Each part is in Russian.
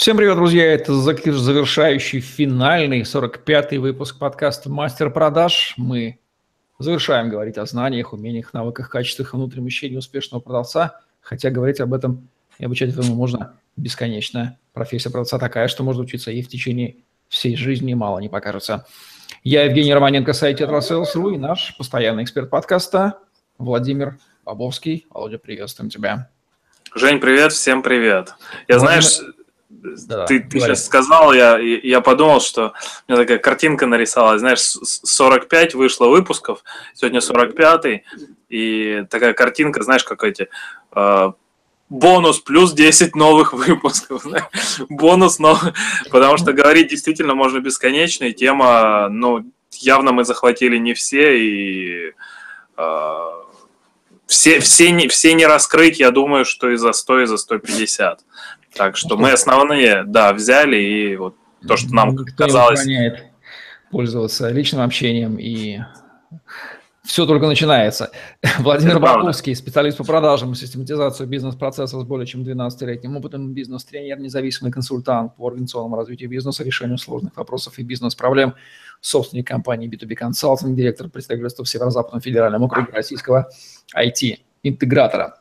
Всем привет, друзья! Это завершающий финальный 45-й выпуск подкаста «Мастер продаж». Мы завершаем говорить о знаниях, умениях, навыках, качествах и внутреннем ощущении успешного продавца, хотя говорить об этом и обучать этому можно бесконечно. Профессия продавца такая, что можно учиться и в течение всей жизни, мало не покажется. Я Евгений Романенко, сайт Tetrasales.ru и наш постоянный эксперт подкаста Владимир Бобовский. Володя, приветствуем тебя. Жень, привет, всем привет. Я, Владимир... знаешь, да, ты, ты сейчас сказал, я, я подумал, что у меня такая картинка нарисовалась, знаешь, 45 вышло выпусков, сегодня 45 и такая картинка, знаешь, как эти, э, бонус плюс 10 новых выпусков, бонус новый, потому что говорить действительно можно бесконечно, и тема, ну, явно мы захватили не все, и э, все, все, не, все не раскрыть, я думаю, что и за 100, и за 150. Так что мы основные, да, взяли, и вот то, что нам Никто казалось... Не пользоваться личным общением, и все только начинается. Владимир Баковский, специалист по продажам и систематизации бизнес-процессов с более чем 12-летним опытом, бизнес-тренер, независимый консультант по организационному развитию бизнеса, решению сложных вопросов и бизнес-проблем, собственник компании B2B Consulting, директор представительства в Северо-Западном федеральном округе российского IT-интегратора.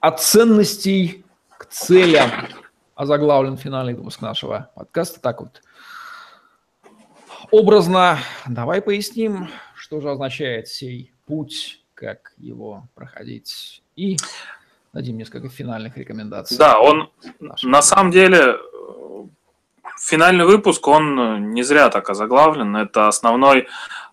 От ценностей к целям озаглавлен финальный выпуск нашего подкаста. Так вот, образно, давай поясним, что же означает сей путь, как его проходить, и дадим несколько финальных рекомендаций. Да, он нашего. на самом деле финальный выпуск, он не зря так озаглавлен. Это основной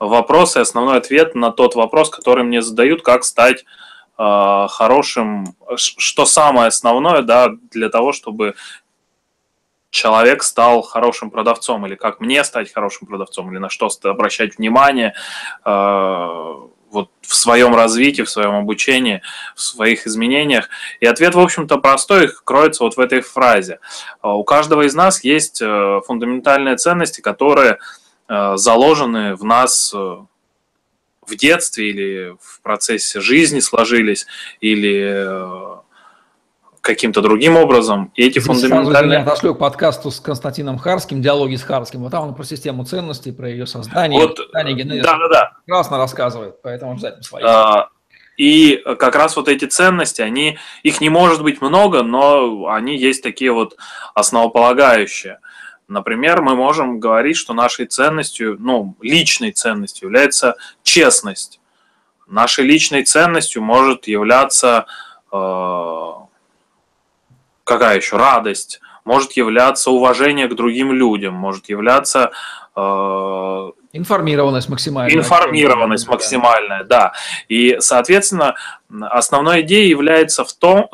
вопрос и основной ответ на тот вопрос, который мне задают, как стать Э, хорошим, что самое основное, да, для того, чтобы человек стал хорошим продавцом, или как мне стать хорошим продавцом, или на что обращать внимание э, вот в своем развитии, в своем обучении, в своих изменениях. И ответ, в общем-то, простой, кроется вот в этой фразе. Э, у каждого из нас есть фундаментальные ценности, которые заложены в нас в детстве или в процессе жизни сложились, или э, каким-то другим образом. И эти Здесь фундаментальные... Сразу отошли к подкасту с Константином Харским, диалоги с Харским. Вот там он про систему ценностей, про ее создание, вот, создание. Да, да, да. Прекрасно рассказывает, поэтому обязательно свои. А, и как раз вот эти ценности, они, их не может быть много, но они есть такие вот основополагающие. Например, мы можем говорить, что нашей ценностью, ну, личной ценностью является честность. Нашей личной ценностью может являться э, какая еще радость, может являться уважение к другим людям, может являться э, информированность максимальная. Информированность максимальная, да. И, соответственно, основной идеей является в том,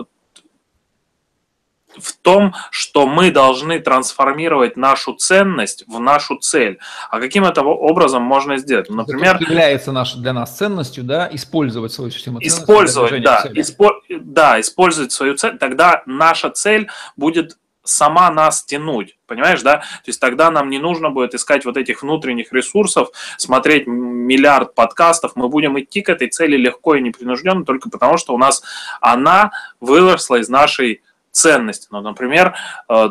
в том, что мы должны трансформировать нашу ценность в нашу цель. А каким это образом можно сделать? Например, это является наш, для нас ценностью, да, использовать свою систему ценностей. Использовать, да, испо, да, использовать свою цель, тогда наша цель будет сама нас тянуть, понимаешь, да? То есть тогда нам не нужно будет искать вот этих внутренних ресурсов, смотреть миллиард подкастов, мы будем идти к этой цели легко и непринужденно только потому, что у нас она выросла из нашей ценности. Ну, например, э,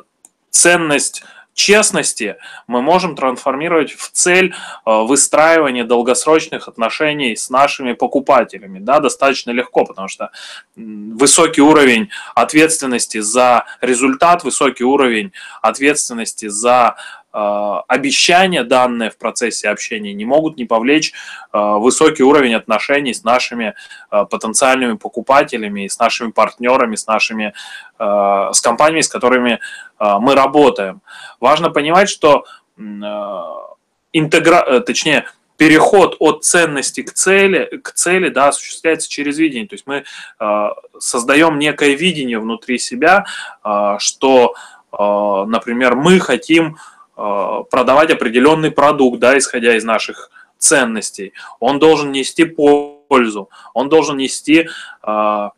ценность честности мы можем трансформировать в цель э, выстраивания долгосрочных отношений с нашими покупателями. Да, достаточно легко, потому что высокий уровень ответственности за результат, высокий уровень ответственности за обещания, данные в процессе общения, не могут не повлечь э, высокий уровень отношений с нашими э, потенциальными покупателями, с нашими партнерами, с нашими, с компаниями, с которыми мы работаем. Важно понимать, что интегра... точнее, переход от ценности к цели, к цели да, осуществляется через видение. То есть мы создаем некое видение внутри себя, что, например, мы хотим Э, продавать определенный продукт, да, исходя из наших ценностей. Он должен нести пользу, он должен нести э,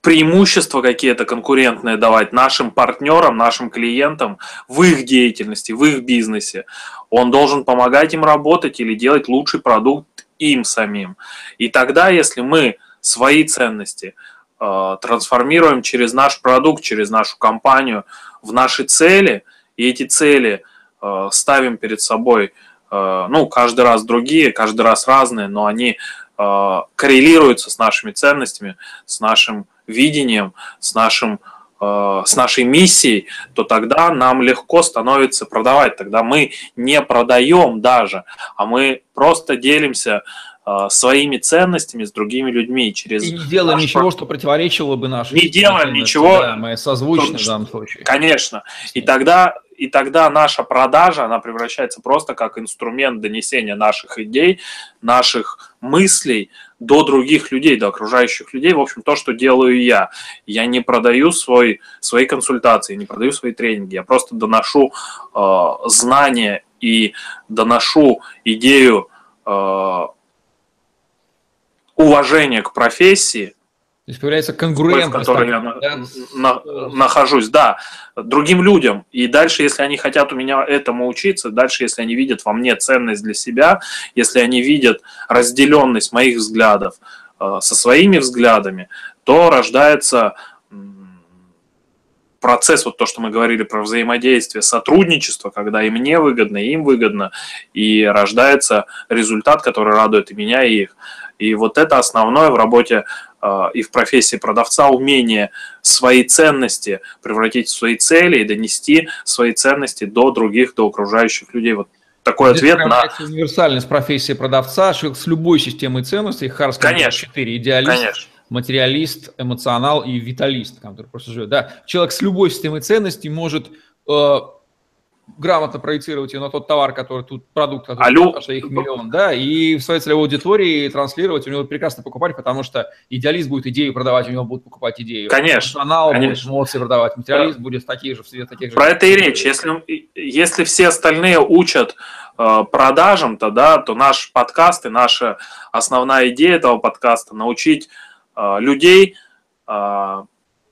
преимущества какие-то конкурентные давать нашим партнерам, нашим клиентам в их деятельности, в их бизнесе. Он должен помогать им работать или делать лучший продукт им самим. И тогда, если мы свои ценности э, трансформируем через наш продукт, через нашу компанию в наши цели, и эти цели э, ставим перед собой, э, ну, каждый раз другие, каждый раз разные, но они э, коррелируются с нашими ценностями, с нашим видением, с нашим э, с нашей миссией, то тогда нам легко становится продавать. Тогда мы не продаем даже, а мы просто делимся э, своими ценностями с другими людьми через. И не делаем наш... ничего, что противоречило бы нашей. Не делаем ничего. Да, мы созвучны в данном случае. Конечно. И тогда и тогда наша продажа, она превращается просто как инструмент донесения наших идей, наших мыслей до других людей, до окружающих людей. В общем, то, что делаю я. Я не продаю свой, свои консультации, не продаю свои тренинги. Я просто доношу э, знания и доношу идею э, уважения к профессии, то есть появляется конкурент, в которой я да? на, нахожусь, да, другим людям. И дальше, если они хотят у меня этому учиться, дальше, если они видят во мне ценность для себя, если они видят разделенность моих взглядов э, со своими взглядами, то рождается процесс, вот то, что мы говорили про взаимодействие, сотрудничество, когда и мне выгодно, и им выгодно, и рождается результат, который радует и меня, и их. И вот это основное в работе э, и в профессии продавца умение свои ценности превратить в свои цели и донести свои ценности до других, до окружающих людей. Вот такой Здесь ответ на... универсальность профессии продавца, человек с любой системой ценностей, Харская Конечно. 4, идеалист, Конечно. материалист, эмоционал и виталист, который просто живет. Да, человек с любой системой ценностей может э, грамотно проецировать ее на тот товар, который тут, продукт, который Алло. что их миллион, да, и в своей целевой аудитории транслировать, у него прекрасно покупать, потому что идеалист будет идею продавать, у него будут покупать идею. Конечно. Канал будет эмоции продавать, материалист да. будет такие же, в таких же. Про это и речь. Если, если все остальные учат э, продажам, то, да, то наш подкаст и наша основная идея этого подкаста научить э, людей э,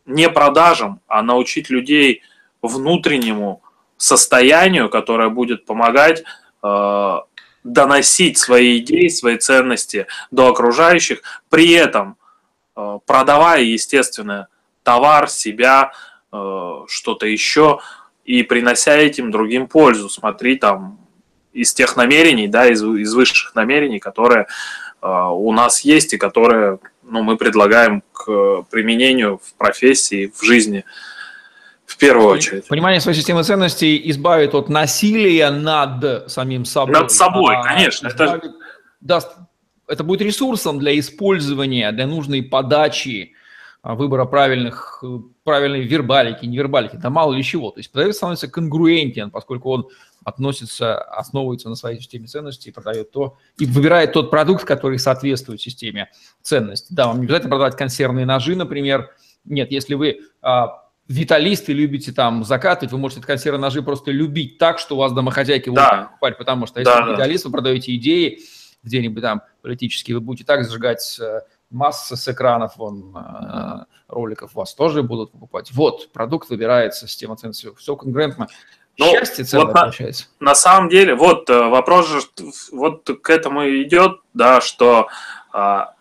не продажам, а научить людей внутреннему состоянию, которое будет помогать э, доносить свои идеи, свои ценности до окружающих, при этом э, продавая, естественно, товар, себя, э, что-то еще, и принося этим другим пользу. Смотри, там, из тех намерений, да, из, из высших намерений, которые э, у нас есть и которые ну, мы предлагаем к применению в профессии, в жизни. Э, первую очередь. Понимание своей системы ценностей избавит от насилия над самим собой. Над собой, а конечно. Избавит, это... Даст, это будет ресурсом для использования, для нужной подачи, а, выбора правильных, правильной вербалики, невербалики, да мало ли чего. То есть продавец становится конгруентен, поскольку он относится, основывается на своей системе ценностей, продает то и выбирает тот продукт, который соответствует системе ценностей. Да, вам не обязательно продавать консервные ножи, например. Нет, если вы а, виталисты любите там закатывать, вы можете консервные ножи просто любить так, что у вас домохозяйки будут да. покупать, потому что если да, вы виталист, вы продаете идеи где-нибудь там политические, вы будете так зажигать э, массы с экранов вон, э, роликов, вас тоже будут покупать. Вот, продукт выбирается, система ценностей, все конкурентно. Ну, Счастье целое вот получается. На, на самом деле, вот э, вопрос же, вот к этому идет, да, что а,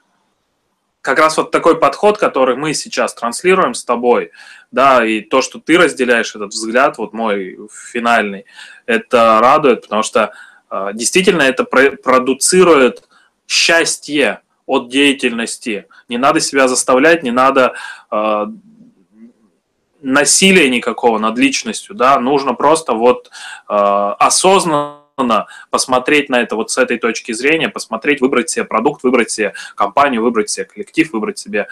как раз вот такой подход, который мы сейчас транслируем с тобой, да, и то, что ты разделяешь этот взгляд, вот мой финальный, это радует, потому что э, действительно это продуцирует счастье от деятельности. Не надо себя заставлять, не надо э, насилия никакого над личностью, да, нужно просто вот э, осознанно посмотреть на это вот с этой точки зрения, посмотреть, выбрать себе продукт, выбрать себе компанию, выбрать себе коллектив, выбрать себе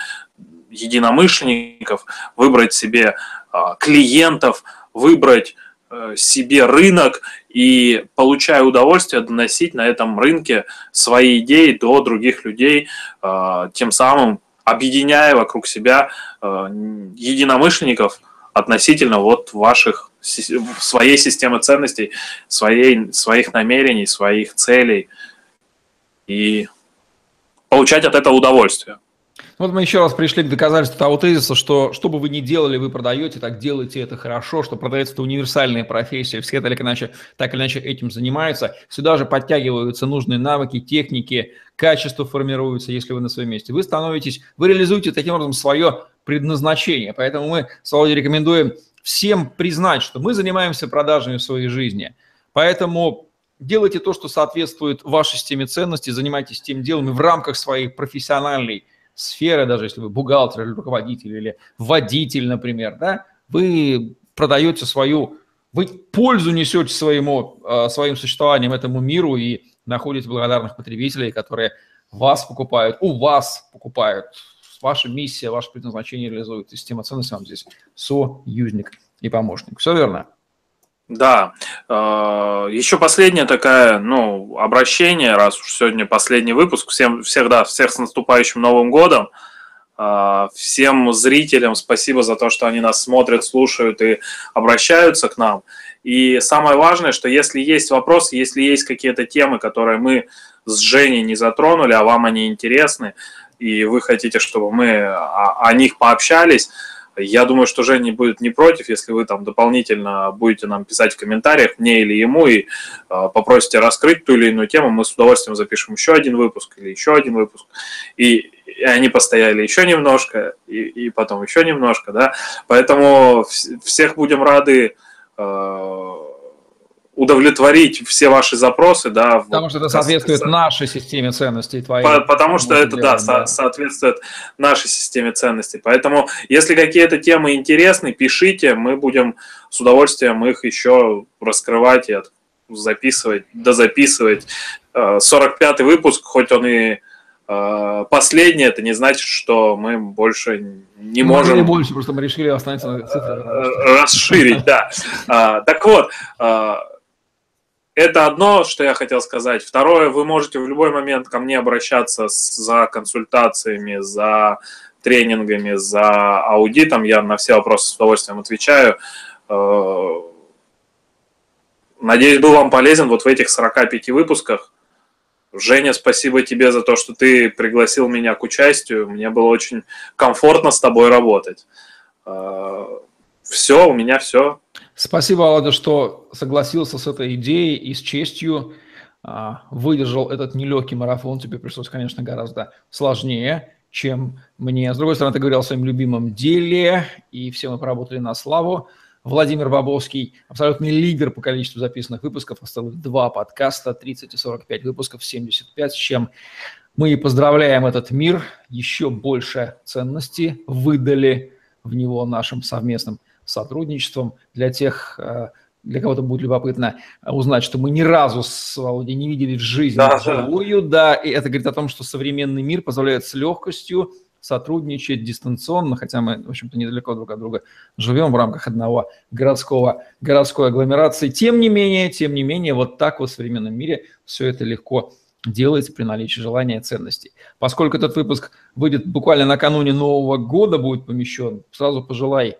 единомышленников, выбрать себе а, клиентов, выбрать э, себе рынок и, получая удовольствие, доносить на этом рынке свои идеи до других людей, а, тем самым объединяя вокруг себя а, единомышленников относительно вот ваших своей системы ценностей, своей, своих намерений, своих целей и получать от этого удовольствие. Вот мы еще раз пришли к доказательству того тезиса, что что бы вы ни делали, вы продаете, так делайте это хорошо, что продается это универсальная профессия, все так или иначе, так или иначе этим занимаются. Сюда же подтягиваются нужные навыки, техники, качество формируется, если вы на своем месте. Вы становитесь, вы реализуете таким образом свое предназначение. Поэтому мы с Володей рекомендуем всем признать, что мы занимаемся продажами в своей жизни. Поэтому делайте то, что соответствует вашей системе ценностей, занимайтесь тем делом и в рамках своей профессиональной сферы, даже если вы бухгалтер или руководитель или водитель, например, да, вы продаете свою, вы пользу несете своему, э, своим существованием этому миру и находите благодарных потребителей, которые вас покупают, у вас покупают. Ваша миссия, ваше предназначение реализует. Система ценностей вам здесь союзник и помощник. Все верно? Да, а, еще последнее такое, ну, обращение, раз уж сегодня последний выпуск, всем, всех, да, всех с наступающим Новым Годом, а, всем зрителям спасибо за то, что они нас смотрят, слушают и обращаются к нам. И самое важное, что если есть вопросы, если есть какие-то темы, которые мы с Женей не затронули, а вам они интересны, и вы хотите, чтобы мы о, о них пообщались, я думаю, что Женя будет не против, если вы там дополнительно будете нам писать в комментариях, мне или ему, и э, попросите раскрыть ту или иную тему, мы с удовольствием запишем еще один выпуск или еще один выпуск. И, и они постояли еще немножко, и, и потом еще немножко, да. Поэтому всех будем рады э, удовлетворить все ваши запросы, да. Потому что это соответствует нашей системе ценностей твоей. Потому что это, да, да, соответствует нашей системе ценностей. Поэтому, если какие-то темы интересны, пишите, мы будем с удовольствием их еще раскрывать и записывать, дозаписывать. 45-й э, выпуск, хоть он и э, последний, это не значит, что мы больше не мы можем... больше, просто мы решили остановиться на цифре. Расширить, да. А, так вот, а, это одно, что я хотел сказать. Второе, вы можете в любой момент ко мне обращаться за консультациями, за тренингами, за аудитом. Я на все вопросы с удовольствием отвечаю. Э, надеюсь, был вам полезен вот в этих 45 выпусках. Женя, спасибо тебе за то, что ты пригласил меня к участию. Мне было очень комфортно с тобой работать. Э, все, у меня все. Спасибо, Володя, что согласился с этой идеей и с честью а, выдержал этот нелегкий марафон. Тебе пришлось, конечно, гораздо сложнее, чем мне. С другой стороны, ты говорил о своем любимом деле, и все мы поработали на славу. Владимир Бабовский, абсолютный лидер по количеству записанных выпусков, осталось два подкаста, 30 и 45 выпусков, 75, с чем мы и поздравляем этот мир. Еще больше ценностей выдали в него нашим совместным сотрудничеством. Для тех, э, для кого-то будет любопытно узнать, что мы ни разу с Володей не видели в жизни да, вживую, да. да, и это говорит о том, что современный мир позволяет с легкостью сотрудничать дистанционно, хотя мы, в общем-то, недалеко друг от друга живем в рамках одного городского, городской агломерации. Тем не менее, тем не менее, вот так вот в современном мире все это легко делается при наличии желания и ценностей. Поскольку этот выпуск выйдет буквально накануне Нового года, будет помещен, сразу пожелай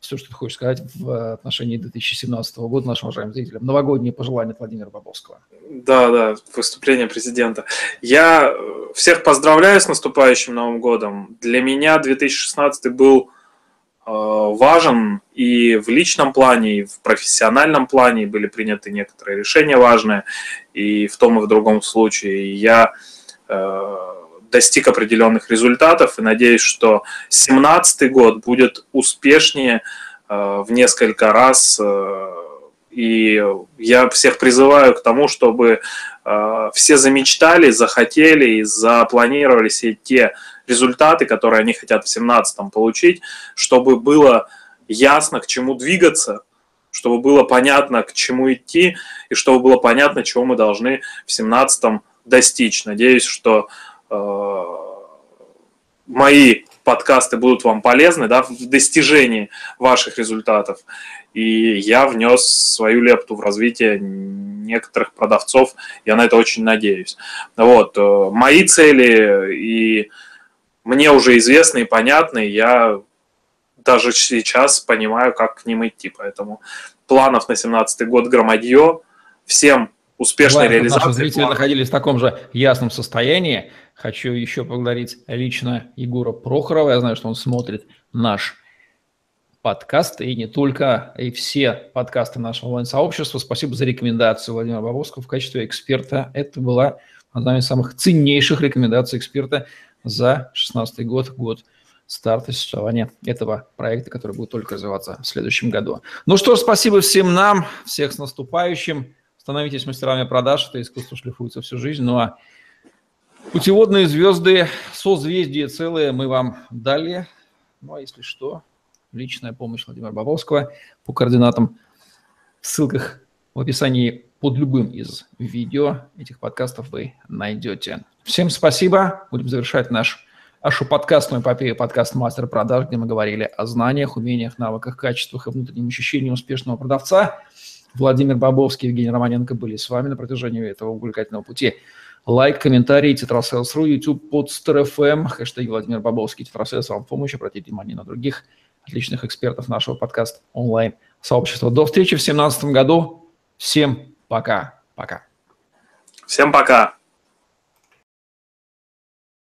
все, что ты хочешь сказать в отношении 2017 года нашим уважаемым зрителям. Новогодние пожелания от Владимира Бабовского. Да, да, выступление президента. Я э, всех поздравляю с наступающим Новым годом. Для меня 2016 был э, важен и в личном плане, и в профессиональном плане были приняты некоторые решения важные, и в том и в другом случае. Я э, достиг определенных результатов и надеюсь, что 2017 год будет успешнее э, в несколько раз. Э, и я всех призываю к тому, чтобы э, все замечтали, захотели и запланировали все те результаты, которые они хотят в 2017 получить, чтобы было ясно, к чему двигаться, чтобы было понятно, к чему идти, и чтобы было понятно, чего мы должны в 2017 достичь. Надеюсь, что мои подкасты будут вам полезны да, в достижении ваших результатов. И я внес свою лепту в развитие некоторых продавцов. Я на это очень надеюсь. Вот. Э, мои цели и мне уже известны и понятны. Я даже сейчас понимаю, как к ним идти. Поэтому планов на 17 год громадье. Всем успешной Желаю, реализации. Наши зрители плана. находились в таком же ясном состоянии. Хочу еще поблагодарить лично Егора Прохорова. Я знаю, что он смотрит наш подкаст, и не только, и все подкасты нашего онлайн-сообщества. Спасибо за рекомендацию Владимира Бабовского в качестве эксперта. Это была одна из самых ценнейших рекомендаций эксперта за 2016 год, год старта существования этого проекта, который будет только развиваться в следующем году. Ну что ж, спасибо всем нам, всех с наступающим. Становитесь мастерами продаж, это искусство шлифуется всю жизнь. Ну а путеводные звезды, созвездие целые мы вам дали. Ну а если что, личная помощь Владимира Бабовского по координатам в ссылках в описании под любым из видео этих подкастов вы найдете. Всем спасибо. Будем завершать наш нашу подкастную эпопею подкаст «Мастер продаж», где мы говорили о знаниях, умениях, навыках, качествах и внутреннем ощущении успешного продавца. Владимир Бобовский и Евгений Романенко были с вами на протяжении этого увлекательного пути. Лайк, комментарий, Tetrasales.ru, YouTube, FM, хэштег Владимир Бабовский, Tetrasales вам помощь, обратите внимание на других отличных экспертов нашего подкаста онлайн сообщества. До встречи в 2017 году. Всем пока. Пока. Всем пока.